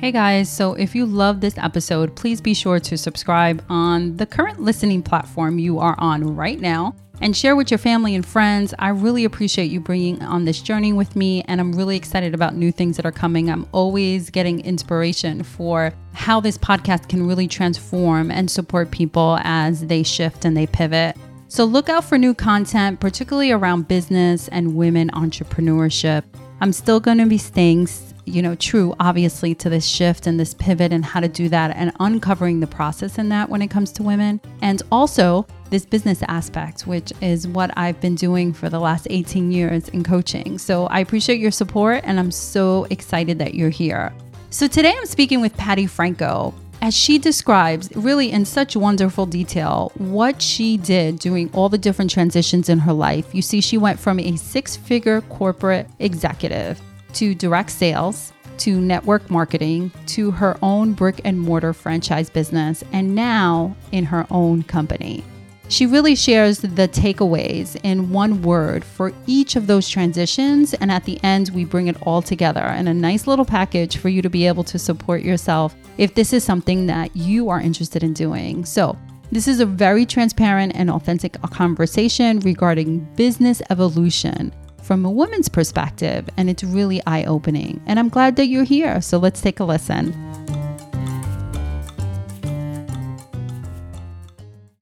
Hey guys, so if you love this episode, please be sure to subscribe on the current listening platform you are on right now and share with your family and friends. I really appreciate you bringing on this journey with me, and I'm really excited about new things that are coming. I'm always getting inspiration for how this podcast can really transform and support people as they shift and they pivot. So look out for new content, particularly around business and women entrepreneurship. I'm still going to be staying you know, true, obviously, to this shift and this pivot and how to do that and uncovering the process in that when it comes to women. And also this business aspect, which is what I've been doing for the last 18 years in coaching. So I appreciate your support and I'm so excited that you're here. So today I'm speaking with Patty Franco as she describes really in such wonderful detail what she did doing all the different transitions in her life. You see, she went from a six figure corporate executive to direct sales to network marketing to her own brick and mortar franchise business and now in her own company. She really shares the takeaways in one word for each of those transitions. And at the end, we bring it all together in a nice little package for you to be able to support yourself if this is something that you are interested in doing. So, this is a very transparent and authentic conversation regarding business evolution from a woman's perspective, and it's really eye opening. And I'm glad that you're here. So let's take a listen.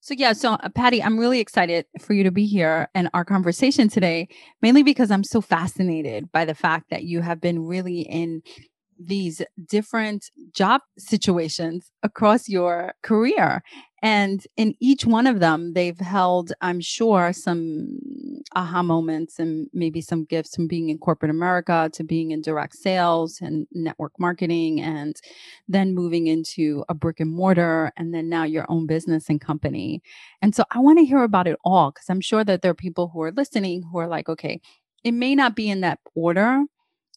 So, yeah, so uh, Patty, I'm really excited for you to be here and our conversation today, mainly because I'm so fascinated by the fact that you have been really in these different job situations across your career. And in each one of them, they've held, I'm sure, some aha moments and maybe some gifts from being in corporate America to being in direct sales and network marketing, and then moving into a brick and mortar, and then now your own business and company. And so I want to hear about it all because I'm sure that there are people who are listening who are like, okay, it may not be in that order,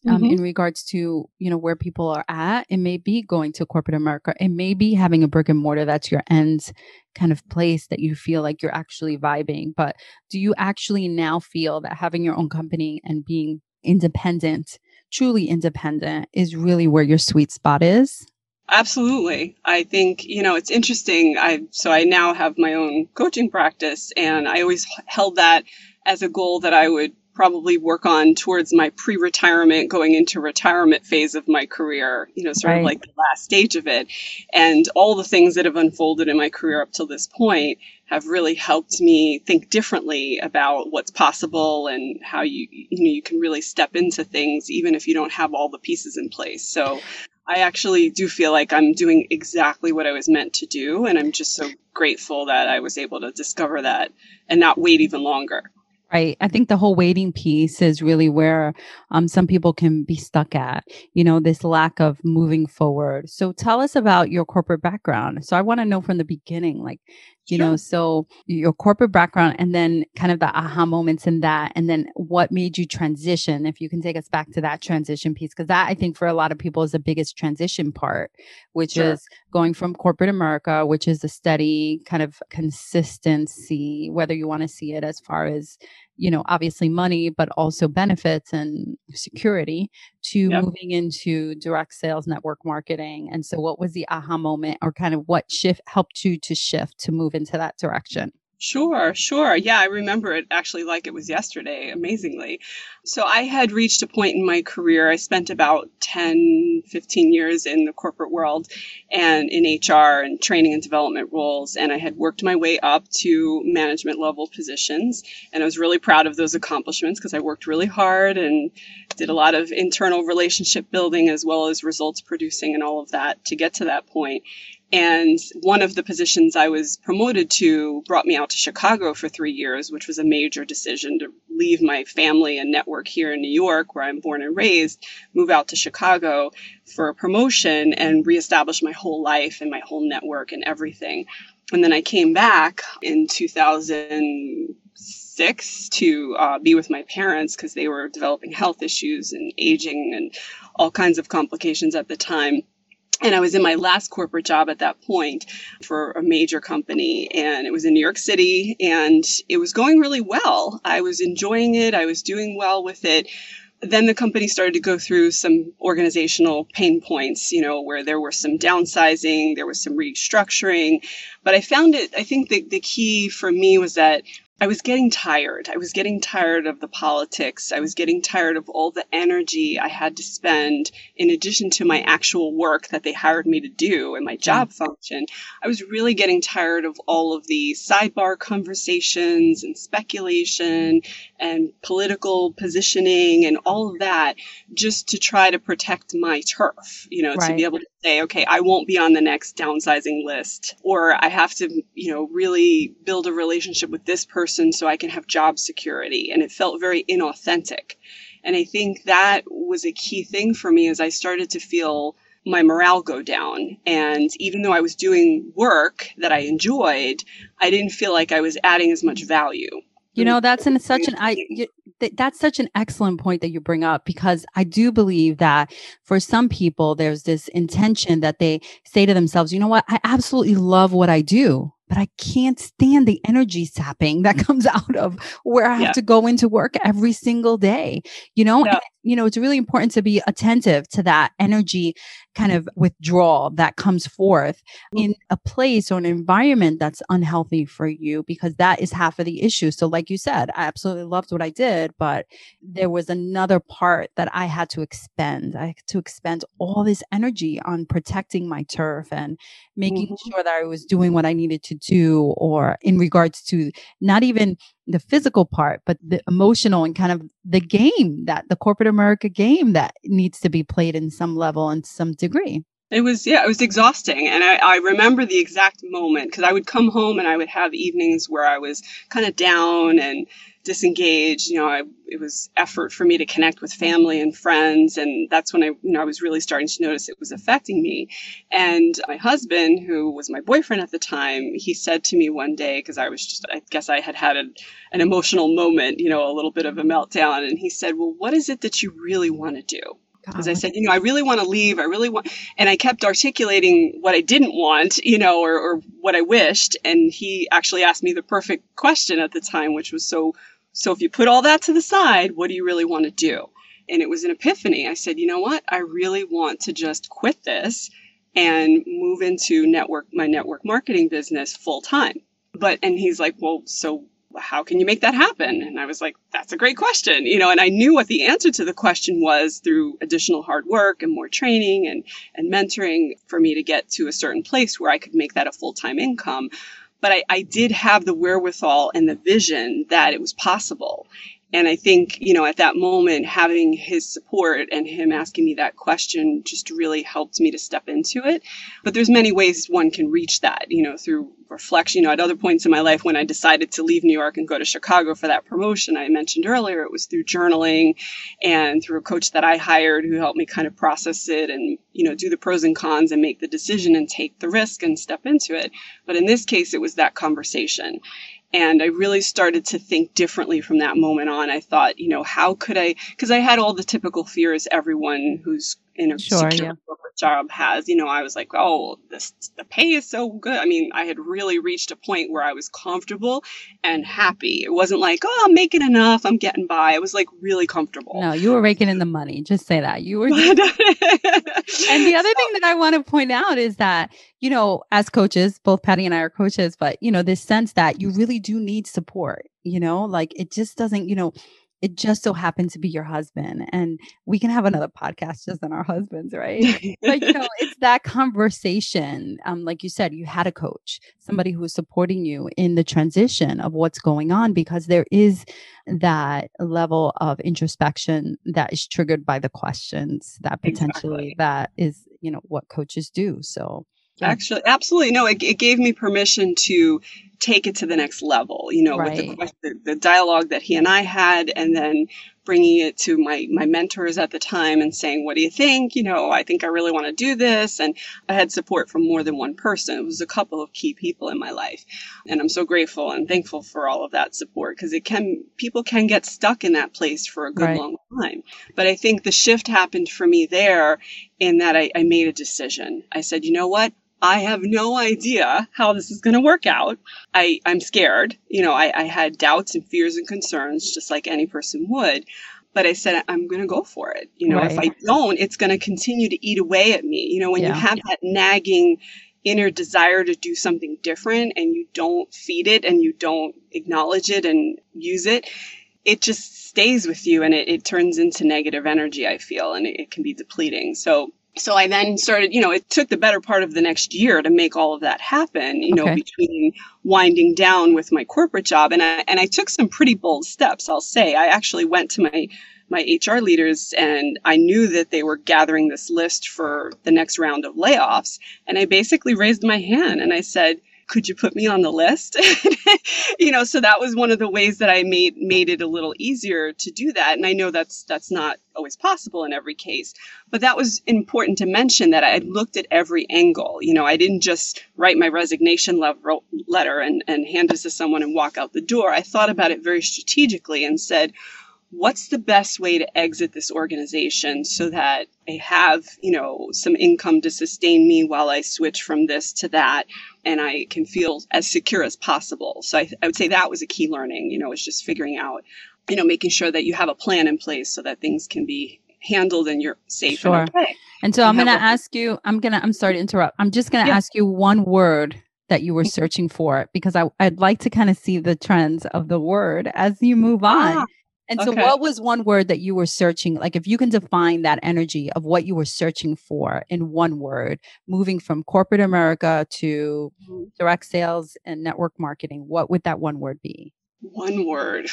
um, mm-hmm. in regards to you know where people are at it may be going to corporate america it may be having a brick and mortar that's your end kind of place that you feel like you're actually vibing but do you actually now feel that having your own company and being independent truly independent is really where your sweet spot is Absolutely. I think, you know, it's interesting. I so I now have my own coaching practice and I always held that as a goal that I would probably work on towards my pre-retirement going into retirement phase of my career you know sort right. of like the last stage of it. And all the things that have unfolded in my career up till this point have really helped me think differently about what's possible and how you you know you can really step into things even if you don't have all the pieces in place. So I actually do feel like I'm doing exactly what I was meant to do and I'm just so grateful that I was able to discover that and not wait even longer Right. I think the whole waiting piece is really where um, some people can be stuck at, you know, this lack of moving forward. So tell us about your corporate background. So I want to know from the beginning, like, you sure. know, so your corporate background and then kind of the aha moments in that. And then what made you transition, if you can take us back to that transition piece, because that I think for a lot of people is the biggest transition part, which sure. is going from corporate America, which is a steady kind of consistency, whether you want to see it as far as you know, obviously money, but also benefits and security to yep. moving into direct sales network marketing. And so what was the aha moment or kind of what shift helped you to shift to move into that direction? Sure, sure. Yeah, I remember it actually like it was yesterday, amazingly. So I had reached a point in my career. I spent about 10, 15 years in the corporate world and in HR and training and development roles. And I had worked my way up to management level positions. And I was really proud of those accomplishments because I worked really hard and did a lot of internal relationship building as well as results producing and all of that to get to that point. And one of the positions I was promoted to brought me out to Chicago for three years, which was a major decision to leave my family and network here in New York, where I'm born and raised, move out to Chicago for a promotion and reestablish my whole life and my whole network and everything. And then I came back in 2006 to uh, be with my parents because they were developing health issues and aging and all kinds of complications at the time and I was in my last corporate job at that point for a major company, and it was in New York City, and it was going really well. I was enjoying it, I was doing well with it. then the company started to go through some organizational pain points, you know, where there were some downsizing, there was some restructuring. But I found it, I think the, the key for me was that I was getting tired. I was getting tired of the politics. I was getting tired of all the energy I had to spend in addition to my actual work that they hired me to do and my job mm. function. I was really getting tired of all of the sidebar conversations and speculation and political positioning and all of that just to try to protect my turf, you know, right. to be able to say, okay, I won't be on the next downsizing list, or I have to, you know, really build a relationship with this person so I can have job security. And it felt very inauthentic. And I think that was a key thing for me as I started to feel my morale go down. And even though I was doing work that I enjoyed, I didn't feel like I was adding as much value. You know, that's in such an I that's such an excellent point that you bring up because I do believe that for some people there's this intention that they say to themselves, you know what, I absolutely love what I do, but I can't stand the energy sapping that comes out of where I have yeah. to go into work every single day. You know. You know, it's really important to be attentive to that energy kind of withdrawal that comes forth mm. in a place or an environment that's unhealthy for you because that is half of the issue. So, like you said, I absolutely loved what I did, but there was another part that I had to expend. I had to expend all this energy on protecting my turf and making mm-hmm. sure that I was doing what I needed to do, or in regards to not even the physical part, but the emotional and kind of the game that the corporate America game that needs to be played in some level and some degree. It was, yeah, it was exhausting. And I, I remember the exact moment because I would come home and I would have evenings where I was kind of down and disengaged. You know, I, it was effort for me to connect with family and friends. And that's when I, you know, I was really starting to notice it was affecting me. And my husband, who was my boyfriend at the time, he said to me one day, because I was just, I guess I had had a, an emotional moment, you know, a little bit of a meltdown. And he said, Well, what is it that you really want to do? because I said, you know, I really want to leave. I really want, and I kept articulating what I didn't want, you know, or, or what I wished. And he actually asked me the perfect question at the time, which was, so, so if you put all that to the side, what do you really want to do? And it was an epiphany. I said, you know what? I really want to just quit this and move into network, my network marketing business full time. But, and he's like, well, so how can you make that happen? And I was like, that's a great question, you know, and I knew what the answer to the question was through additional hard work and more training and, and mentoring for me to get to a certain place where I could make that a full time income. But I, I did have the wherewithal and the vision that it was possible. And I think, you know, at that moment, having his support and him asking me that question just really helped me to step into it. But there's many ways one can reach that, you know, through reflection. You know, at other points in my life when I decided to leave New York and go to Chicago for that promotion I mentioned earlier, it was through journaling and through a coach that I hired who helped me kind of process it and, you know, do the pros and cons and make the decision and take the risk and step into it. But in this case, it was that conversation. And I really started to think differently from that moment on. I thought, you know, how could I? Because I had all the typical fears everyone who's in a sure, secure yeah. corporate job has. You know, I was like, oh, this the pay is so good. I mean, I had really reached a point where I was comfortable and happy. It wasn't like, oh, I'm making enough, I'm getting by. It was like really comfortable. No, you were raking in the money. Just say that you were. and the other so, thing that I want to point out is that you know, as coaches, both Patty and I are coaches, but you know, this sense that you really do need support, you know, like it just doesn't, you know, it just so happened to be your husband and we can have another podcast just on our husbands right but you know it's that conversation um like you said you had a coach somebody who was supporting you in the transition of what's going on because there is that level of introspection that is triggered by the questions that potentially exactly. that is you know what coaches do so Actually, absolutely. No, it, it gave me permission to take it to the next level, you know, right. with the, the dialogue that he and I had, and then bringing it to my, my mentors at the time and saying, what do you think? You know, I think I really want to do this. And I had support from more than one person. It was a couple of key people in my life. And I'm so grateful and thankful for all of that support because it can, people can get stuck in that place for a good right. long time. But I think the shift happened for me there in that I, I made a decision. I said, you know what? I have no idea how this is going to work out. I, I'm scared. You know, I, I had doubts and fears and concerns, just like any person would. But I said, I'm going to go for it. You know, right. if I don't, it's going to continue to eat away at me. You know, when yeah. you have that nagging inner desire to do something different and you don't feed it and you don't acknowledge it and use it, it just stays with you and it, it turns into negative energy, I feel, and it, it can be depleting. So so I then started, you know, it took the better part of the next year to make all of that happen, you know, between winding down with my corporate job. And I, and I took some pretty bold steps, I'll say. I actually went to my, my HR leaders and I knew that they were gathering this list for the next round of layoffs. And I basically raised my hand and I said, could you put me on the list? you know, so that was one of the ways that I made made it a little easier to do that. And I know that's that's not always possible in every case, but that was important to mention that I looked at every angle. You know, I didn't just write my resignation letter and, and hand it to someone and walk out the door. I thought about it very strategically and said, what's the best way to exit this organization so that I have, you know, some income to sustain me while I switch from this to that and I can feel as secure as possible. So I, I would say that was a key learning, you know, is just figuring out, you know, making sure that you have a plan in place so that things can be handled and you're safe sure. and okay. And so I'm going to ask you, I'm going to, I'm sorry to interrupt. I'm just going to yeah. ask you one word that you were searching for because I, I'd like to kind of see the trends of the word as you move on. Ah and okay. so, what was one word that you were searching? Like, if you can define that energy of what you were searching for in one word, moving from corporate America to mm-hmm. direct sales and network marketing, what would that one word be? One word.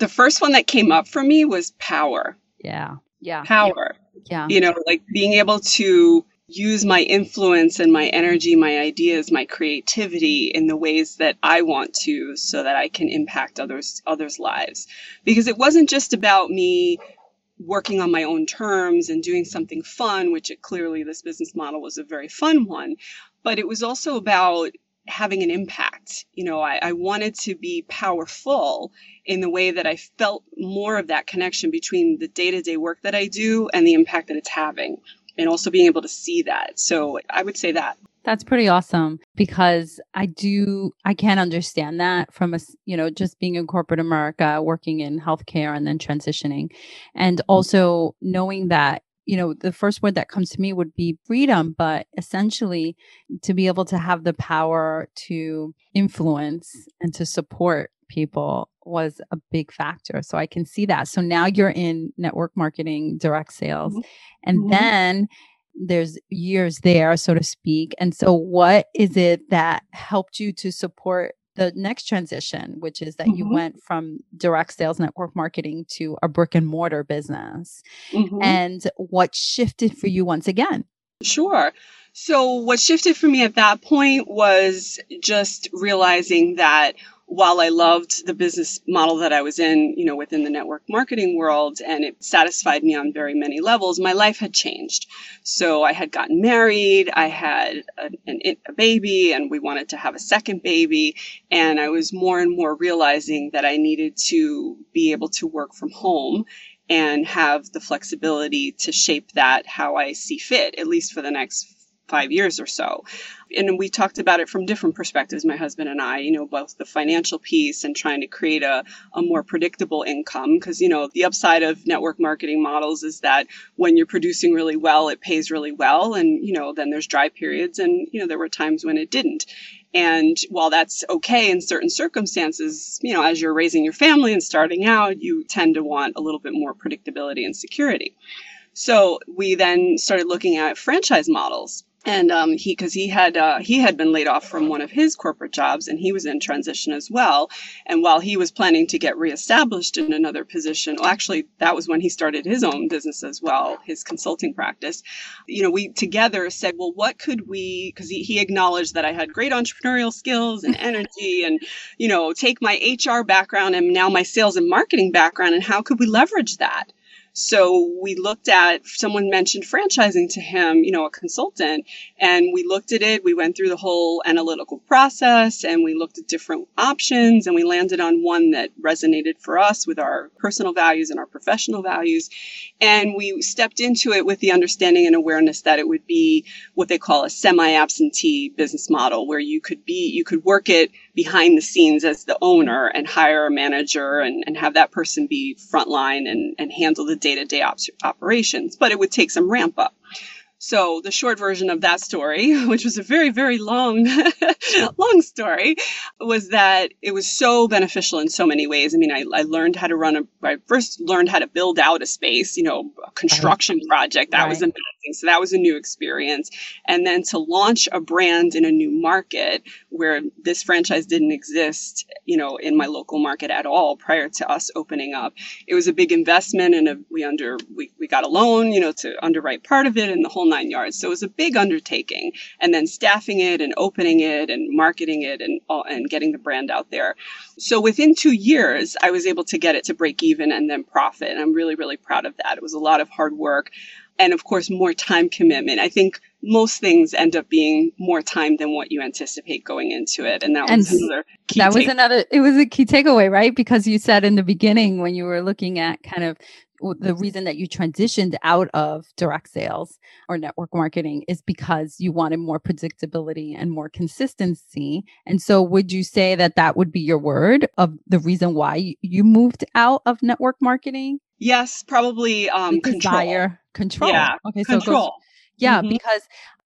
The first one that came up for me was power. Yeah. Yeah. Power. Yeah. You know, like being able to use my influence and my energy, my ideas, my creativity in the ways that I want to so that I can impact others others' lives. Because it wasn't just about me working on my own terms and doing something fun, which it, clearly this business model was a very fun one, but it was also about having an impact. You know, I, I wanted to be powerful in the way that I felt more of that connection between the day to day work that I do and the impact that it's having and also being able to see that. So I would say that. That's pretty awesome because I do, I can understand that from a, you know, just being in corporate America, working in healthcare and then transitioning. And also knowing that, you know, the first word that comes to me would be freedom, but essentially to be able to have the power to influence and to support people was a big factor. So I can see that. So now you're in network marketing, direct sales, mm-hmm. and mm-hmm. then there's years there, so to speak. And so, what is it that helped you to support the next transition, which is that mm-hmm. you went from direct sales network marketing to a brick and mortar business? Mm-hmm. And what shifted for you once again? Sure. So, what shifted for me at that point was just realizing that while I loved the business model that I was in, you know, within the network marketing world and it satisfied me on very many levels, my life had changed. So I had gotten married, I had a, an, a baby, and we wanted to have a second baby. And I was more and more realizing that I needed to be able to work from home and have the flexibility to shape that how I see fit, at least for the next five years or so. And we talked about it from different perspectives, my husband and I, you know, both the financial piece and trying to create a, a more predictable income. Because, you know, the upside of network marketing models is that when you're producing really well, it pays really well. And, you know, then there's dry periods. And, you know, there were times when it didn't. And while that's okay in certain circumstances, you know, as you're raising your family and starting out, you tend to want a little bit more predictability and security. So we then started looking at franchise models and um, he because he had uh, he had been laid off from one of his corporate jobs and he was in transition as well. And while he was planning to get reestablished in another position well actually that was when he started his own business as well his consulting practice. You know we together said well what could we because he, he acknowledged that i had great entrepreneurial skills and energy and you know take my hr background and now my sales and marketing background and how could we leverage that So we looked at, someone mentioned franchising to him, you know, a consultant, and we looked at it. We went through the whole analytical process and we looked at different options and we landed on one that resonated for us with our personal values and our professional values. And we stepped into it with the understanding and awareness that it would be what they call a semi absentee business model where you could be, you could work it behind the scenes as the owner and hire a manager and, and have that person be frontline and, and handle the day to day operations. But it would take some ramp up. So the short version of that story, which was a very, very long, long story, was that it was so beneficial in so many ways. I mean, I, I learned how to run a, I first learned how to build out a space, you know, a uh-huh. construction project. That right. was amazing. So that was a new experience. And then to launch a brand in a new market where this franchise didn't exist, you know, in my local market at all prior to us opening up. It was a big investment and a, we under, we, we got a loan, you know, to underwrite part of it and the whole nine yards. So it was a big undertaking and then staffing it and opening it and marketing it and, and getting the brand out there. So within two years, I was able to get it to break even and then profit. And I'm really, really proud of that. It was a lot of hard work and of course more time commitment. I think most things end up being more time than what you anticipate going into it. And that and was another That was another it was a key takeaway, right? Because you said in the beginning when you were looking at kind of the reason that you transitioned out of direct sales or network marketing is because you wanted more predictability and more consistency. And so, would you say that that would be your word of the reason why you moved out of network marketing? Yes, probably um, desire control. Yeah, okay, control. so yeah, mm-hmm. because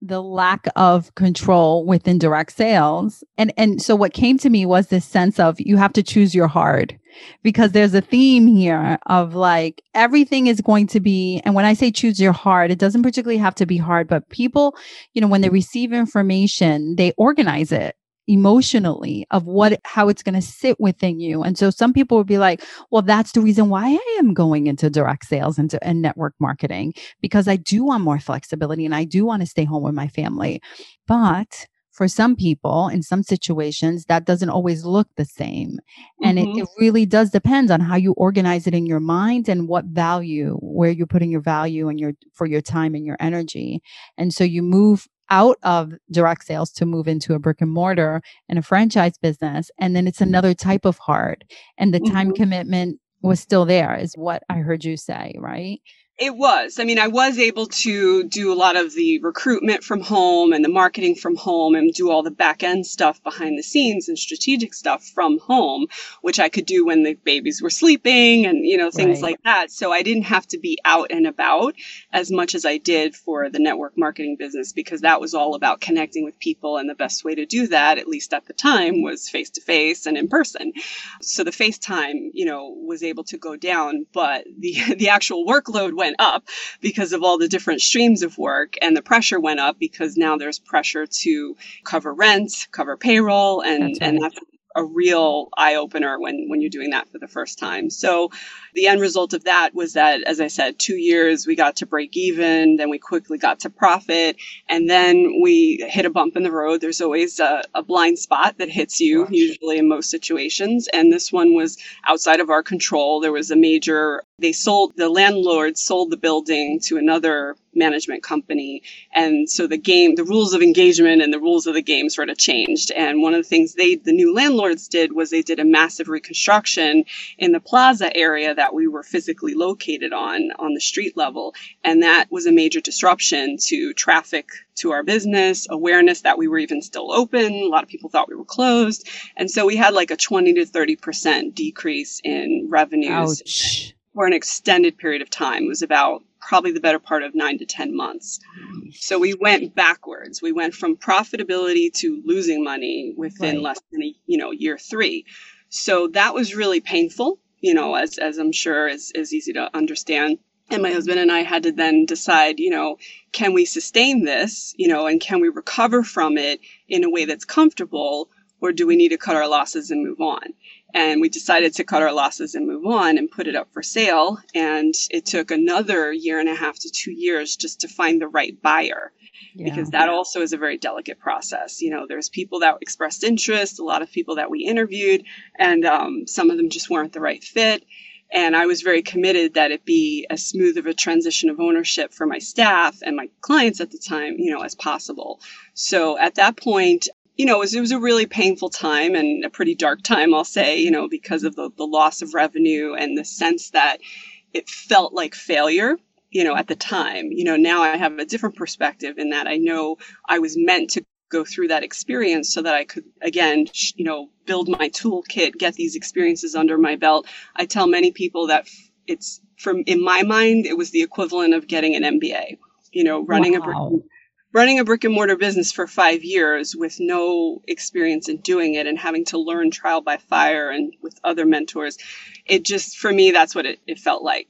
the lack of control within direct sales and and so what came to me was this sense of you have to choose your hard because there's a theme here of like everything is going to be and when i say choose your hard it doesn't particularly have to be hard but people you know when they receive information they organize it emotionally of what how it's going to sit within you. And so some people would be like well that's the reason why i am going into direct sales and, and network marketing because i do want more flexibility and i do want to stay home with my family. But for some people in some situations that doesn't always look the same. And mm-hmm. it, it, really does depend on how you organize it in your mind and what value where you're putting your value and your for your time and your energy. And so you move out of direct sales to move into a brick and mortar and a franchise business. And then it's another type of hard. And the time mm-hmm. commitment was still there, is what I heard you say, right? It was. I mean, I was able to do a lot of the recruitment from home and the marketing from home and do all the back end stuff behind the scenes and strategic stuff from home, which I could do when the babies were sleeping and, you know, things right. like that. So I didn't have to be out and about as much as I did for the network marketing business because that was all about connecting with people. And the best way to do that, at least at the time, was face to face and in person. So the FaceTime, you know, was able to go down, but the, the actual workload went up because of all the different streams of work and the pressure went up because now there's pressure to cover rent, cover payroll and that's right. and that's a real eye opener when when you're doing that for the first time. So the end result of that was that, as I said, two years we got to break even, then we quickly got to profit, and then we hit a bump in the road. There's always a, a blind spot that hits you, usually in most situations, and this one was outside of our control. There was a major they sold the landlord sold the building to another management company and so the game the rules of engagement and the rules of the game sort of changed and one of the things they the new landlords did was they did a massive reconstruction in the plaza area that we were physically located on on the street level and that was a major disruption to traffic to our business awareness that we were even still open a lot of people thought we were closed and so we had like a 20 to 30 percent decrease in revenues Ouch for an extended period of time. It was about probably the better part of nine to 10 months. So we went backwards. We went from profitability to losing money within right. less than a, you know, year three. So that was really painful, you know, as, as I'm sure is, is easy to understand. And my husband and I had to then decide, you know, can we sustain this, you know, and can we recover from it in a way that's comfortable or do we need to cut our losses and move on? And we decided to cut our losses and move on and put it up for sale. And it took another year and a half to two years just to find the right buyer. Yeah. Because that also is a very delicate process. You know, there's people that expressed interest, a lot of people that we interviewed, and um, some of them just weren't the right fit. And I was very committed that it be as smooth of a transition of ownership for my staff and my clients at the time, you know, as possible. So at that point, you know, it was, it was a really painful time and a pretty dark time, I'll say, you know, because of the, the loss of revenue and the sense that it felt like failure you know, at the time. You know, now I have a different perspective in that I know I was meant to go through that experience so that I could, again, you know, build my toolkit, get these experiences under my belt. I tell many people that it's from, in my mind, it was the equivalent of getting an MBA, you know, running wow. a running a brick and mortar business for five years with no experience in doing it and having to learn trial by fire and with other mentors, it just, for me, that's what it, it felt like.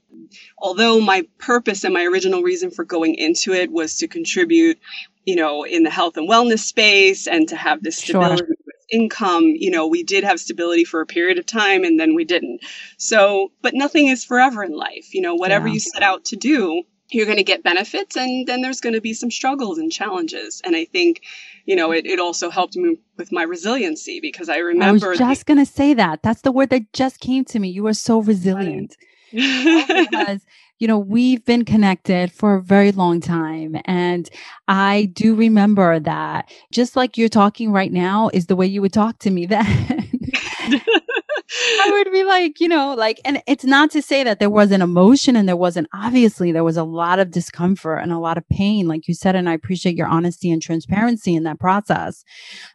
Although my purpose and my original reason for going into it was to contribute, you know, in the health and wellness space and to have this stability sure. with income, you know, we did have stability for a period of time and then we didn't. So, but nothing is forever in life. You know, whatever yeah. you set out to do, you're going to get benefits and then there's going to be some struggles and challenges. And I think, you know, it, it also helped me with my resiliency because I remember. I was just going to say that. That's the word that just came to me. You are so resilient. because you know we've been connected for a very long time and i do remember that just like you're talking right now is the way you would talk to me then I would be like, you know, like, and it's not to say that there wasn't emotion and there wasn't, obviously, there was a lot of discomfort and a lot of pain, like you said. And I appreciate your honesty and transparency in that process.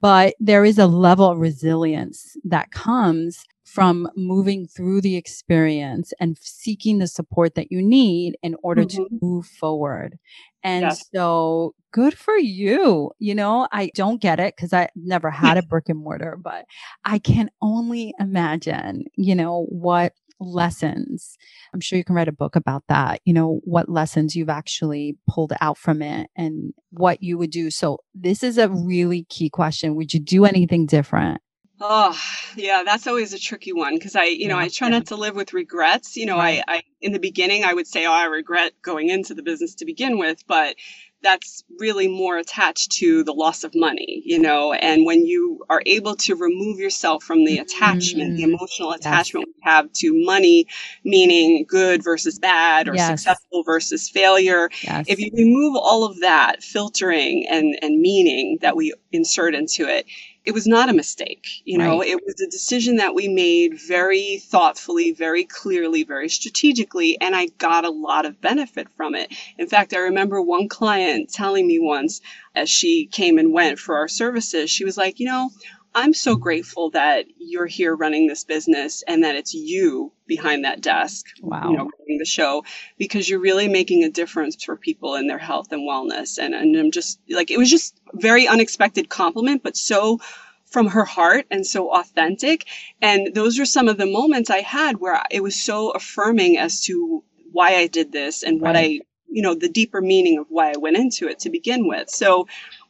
But there is a level of resilience that comes from moving through the experience and seeking the support that you need in order mm-hmm. to move forward. And yes. so good for you. You know, I don't get it because I never had a brick and mortar, but I can only imagine, you know, what lessons. I'm sure you can write a book about that, you know, what lessons you've actually pulled out from it and what you would do. So, this is a really key question. Would you do anything different? Oh, yeah, that's always a tricky one because I, you know, I try not to live with regrets. You know, right. I, I, in the beginning, I would say, oh, I regret going into the business to begin with, but that's really more attached to the loss of money, you know, and when you are able to remove yourself from the attachment, mm-hmm. the emotional attachment yes. we have to money, meaning good versus bad or yes. successful versus failure. Yes. If you remove all of that filtering and, and meaning that we insert into it, it was not a mistake. You know, right. it was a decision that we made very thoughtfully, very clearly, very strategically, and I got a lot of benefit from it. In fact, I remember one client telling me once as she came and went for our services, she was like, you know, I'm so grateful that you're here running this business and that it's you behind that desk, wow. you know, running the show because you're really making a difference for people in their health and wellness. And, and I'm just like, it was just very unexpected compliment, but so from her heart and so authentic. And those were some of the moments I had where it was so affirming as to why I did this and what right. I, you know, the deeper meaning of why I went into it to begin with. So,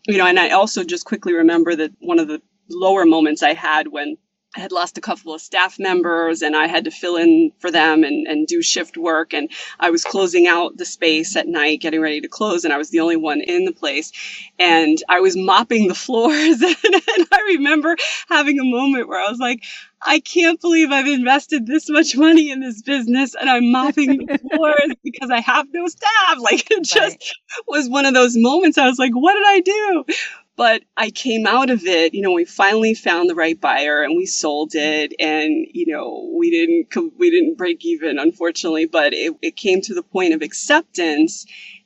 you know, and I also just quickly remember that one of the lower moments I had when I had lost a couple of staff members and I had to fill in for them and, and do shift work. And I was closing out the space at night, getting ready to close, and I was the only one in the place. And I was mopping the floors. and, and I remember having a moment where I was like, I can't believe I've invested this much money in this business and I'm mopping the floors because I have no staff. Like it just right. was one of those moments. I was like, what did I do? But I came out of it, you know, we finally found the right buyer and we sold it and, you know, we didn't, we didn't break even, unfortunately, but it, it came to the point of acceptance.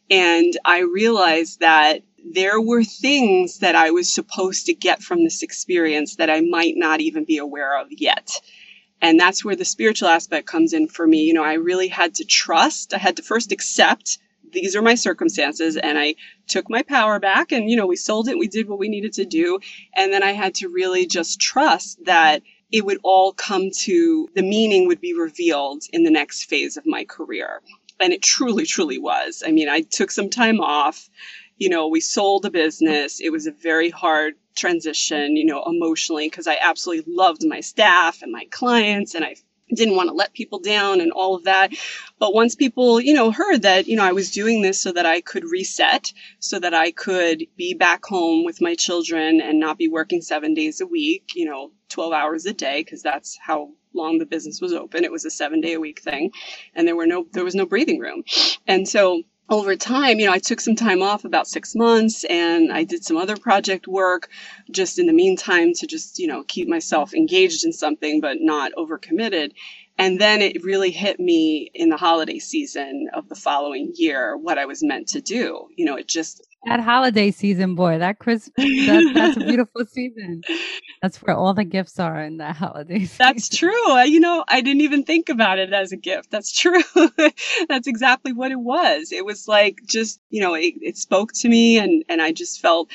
And I realized that there were things that I was supposed to get from this experience that I might not even be aware of yet. And that's where the spiritual aspect comes in for me. You know, I really had to trust. I had to first accept these are my circumstances and I took my power back and you know we sold it we did what we needed to do and then I had to really just trust that it would all come to the meaning would be revealed in the next phase of my career. And it truly truly was. I mean I took some time off. You know we sold a business. It was a very hard transition you know emotionally because I absolutely loved my staff and my clients and I didn't want to let people down and all of that. But once people, you know, heard that, you know, I was doing this so that I could reset, so that I could be back home with my children and not be working seven days a week, you know, 12 hours a day, because that's how long the business was open. It was a seven day a week thing, and there were no there was no breathing room, and so over time, you know, I took some time off about six months and I did some other project work just in the meantime to just, you know, keep myself engaged in something but not overcommitted. And then it really hit me in the holiday season of the following year what I was meant to do. You know, it just that holiday season, boy, that Christmas, that, that's a beautiful season. That's where all the gifts are in that holiday season. That's true. You know, I didn't even think about it as a gift. That's true. that's exactly what it was. It was like just, you know, it, it spoke to me and, and I just felt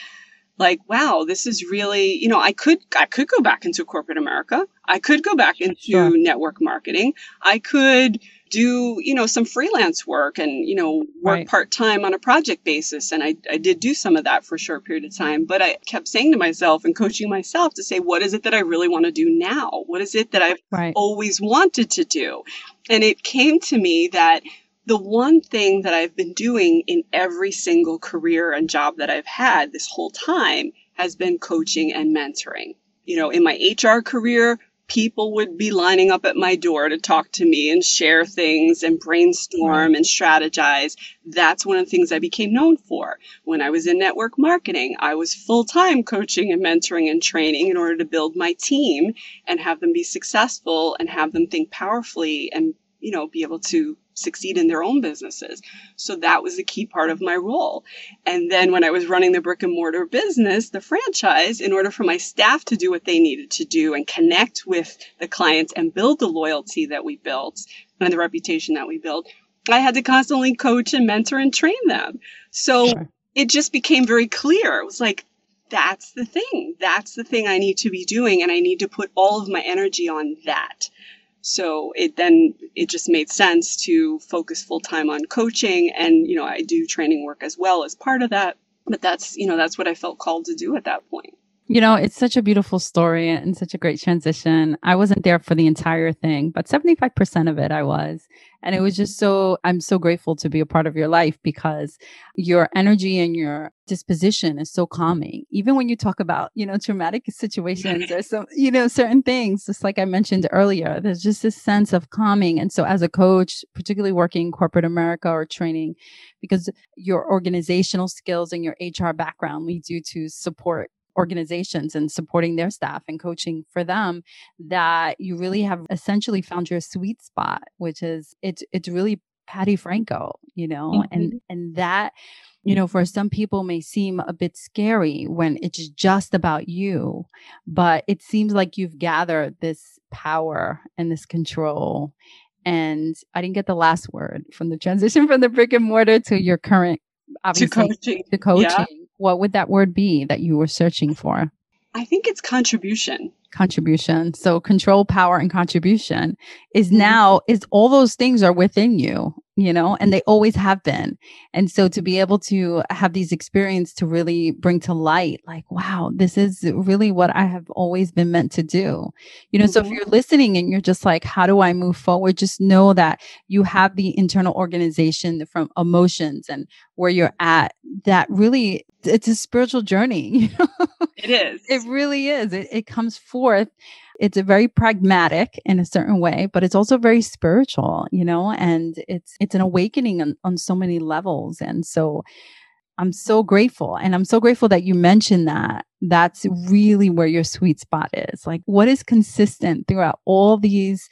like wow this is really you know i could i could go back into corporate america i could go back into sure. network marketing i could do you know some freelance work and you know work right. part-time on a project basis and I, I did do some of that for a short period of time but i kept saying to myself and coaching myself to say what is it that i really want to do now what is it that i've right. always wanted to do and it came to me that the one thing that I've been doing in every single career and job that I've had this whole time has been coaching and mentoring. You know, in my HR career, people would be lining up at my door to talk to me and share things and brainstorm and strategize. That's one of the things I became known for. When I was in network marketing, I was full time coaching and mentoring and training in order to build my team and have them be successful and have them think powerfully and, you know, be able to succeed in their own businesses. So that was a key part of my role. And then when I was running the brick and mortar business, the franchise, in order for my staff to do what they needed to do and connect with the clients and build the loyalty that we built and the reputation that we built, I had to constantly coach and mentor and train them. So sure. it just became very clear. It was like, that's the thing. That's the thing I need to be doing. And I need to put all of my energy on that. So it then it just made sense to focus full time on coaching and you know I do training work as well as part of that. But that's you know that's what I felt called to do at that point. You know, it's such a beautiful story and such a great transition. I wasn't there for the entire thing, but 75% of it I was. And it was just so, I'm so grateful to be a part of your life because your energy and your disposition is so calming. Even when you talk about, you know, traumatic situations or some, you know, certain things, just like I mentioned earlier, there's just this sense of calming. And so as a coach, particularly working in corporate America or training, because your organizational skills and your HR background leads you to support organizations and supporting their staff and coaching for them that you really have essentially found your sweet spot which is it's it's really Patty Franco you know mm-hmm. and and that you know for some people may seem a bit scary when it's just about you but it seems like you've gathered this power and this control and I didn't get the last word from the transition from the brick and mortar to your current obviously to coaching. To coaching. Yeah what would that word be that you were searching for? I think it's contribution. Contribution. So control, power, and contribution is mm-hmm. now is all those things are within you, you know, and they always have been. And so to be able to have these experiences to really bring to light, like, wow, this is really what I have always been meant to do. You know, mm-hmm. so if mm-hmm. you're listening and you're just like, how do I move forward? Just know that you have the internal organization from emotions and where you're at that really it's a spiritual journey. it is. It really is. It, it comes forth. It's a very pragmatic in a certain way, but it's also very spiritual, you know, and it's it's an awakening on, on so many levels. And so I'm so grateful. And I'm so grateful that you mentioned that. That's really where your sweet spot is. Like, what is consistent throughout all these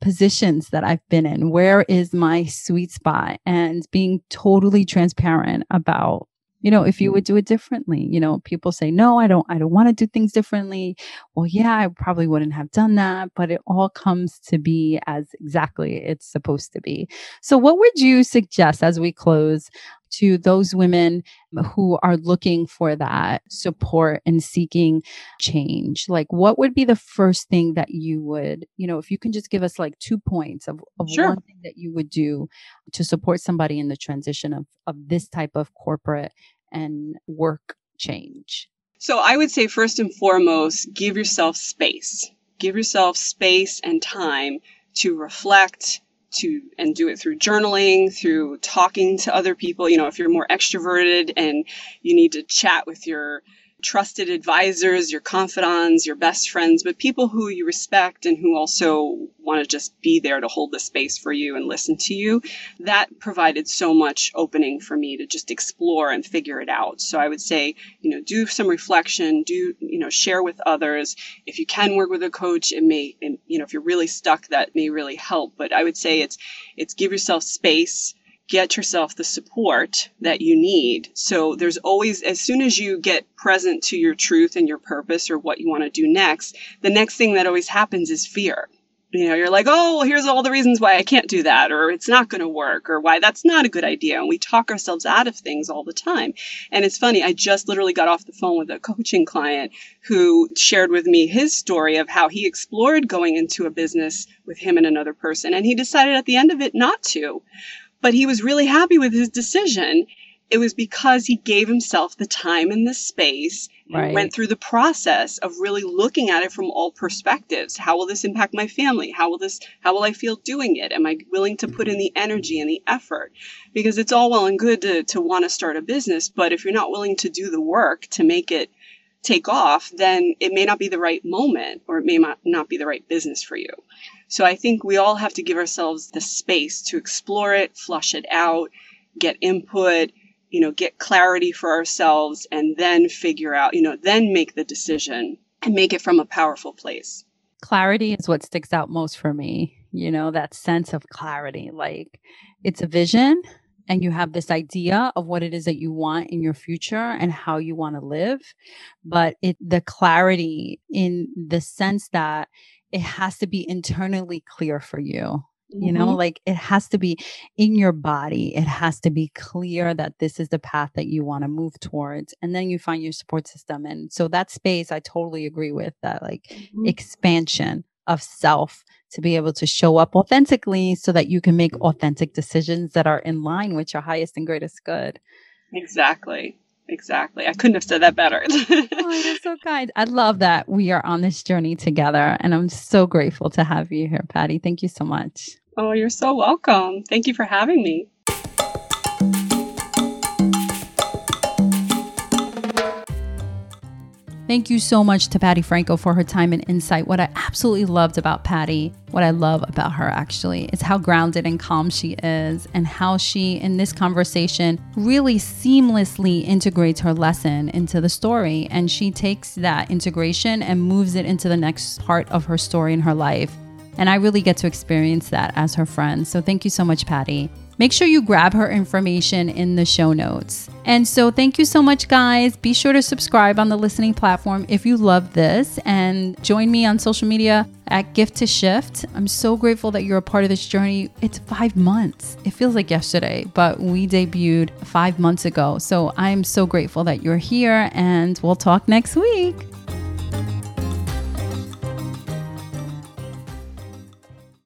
positions that I've been in? Where is my sweet spot? And being totally transparent about you know if you would mm-hmm. do it differently you know people say no i don't i don't want to do things differently. Well yeah i probably wouldn't have done that but it all comes to be as exactly it's supposed to be. So what would you suggest as we close to those women who are looking for that support and seeking change? Like what would be the first thing that you would you know if you can just give us like two points of, of sure. one thing that you would do to support somebody in the transition of of this type of corporate and work change? So i would say first and foremost give yourself space. Give yourself space and time to reflect to and do it through journaling, through talking to other people. You know, if you're more extroverted and you need to chat with your trusted advisors, your confidants, your best friends, but people who you respect and who also want to just be there to hold the space for you and listen to you. That provided so much opening for me to just explore and figure it out. So I would say, you know, do some reflection, do, you know, share with others. If you can work with a coach, it may, you know, if you're really stuck, that may really help. But I would say it's, it's give yourself space get yourself the support that you need. So there's always, as soon as you get present to your truth and your purpose or what you want to do next, the next thing that always happens is fear. You know, you're like, oh, well, here's all the reasons why I can't do that, or it's not going to work, or why that's not a good idea. And we talk ourselves out of things all the time. And it's funny, I just literally got off the phone with a coaching client who shared with me his story of how he explored going into a business with him and another person. And he decided at the end of it not to but he was really happy with his decision. It was because he gave himself the time and the space right. went through the process of really looking at it from all perspectives. How will this impact my family? How will this, how will I feel doing it? Am I willing to put in the energy and the effort? Because it's all well and good to, to want to start a business, but if you're not willing to do the work to make it take off, then it may not be the right moment or it may not be the right business for you. So I think we all have to give ourselves the space to explore it, flush it out, get input, you know, get clarity for ourselves, and then figure out, you know, then make the decision and make it from a powerful place. Clarity is what sticks out most for me, you know, that sense of clarity. Like it's a vision, and you have this idea of what it is that you want in your future and how you want to live but it the clarity in the sense that it has to be internally clear for you you know mm-hmm. like it has to be in your body it has to be clear that this is the path that you want to move towards and then you find your support system and so that space i totally agree with that like mm-hmm. expansion of self to be able to show up authentically so that you can make authentic decisions that are in line with your highest and greatest good. Exactly. Exactly. I couldn't have said that better. oh, you're so kind. I love that we are on this journey together. And I'm so grateful to have you here, Patty. Thank you so much. Oh, you're so welcome. Thank you for having me. Thank you so much to Patty Franco for her time and insight. What I absolutely loved about Patty, what I love about her actually, is how grounded and calm she is, and how she, in this conversation, really seamlessly integrates her lesson into the story. And she takes that integration and moves it into the next part of her story in her life. And I really get to experience that as her friend. So thank you so much, Patty make sure you grab her information in the show notes. And so, thank you so much, guys. Be sure to subscribe on the listening platform if you love this and join me on social media at Gift to Shift. I'm so grateful that you're a part of this journey. It's five months. It feels like yesterday, but we debuted five months ago. So, I'm so grateful that you're here, and we'll talk next week.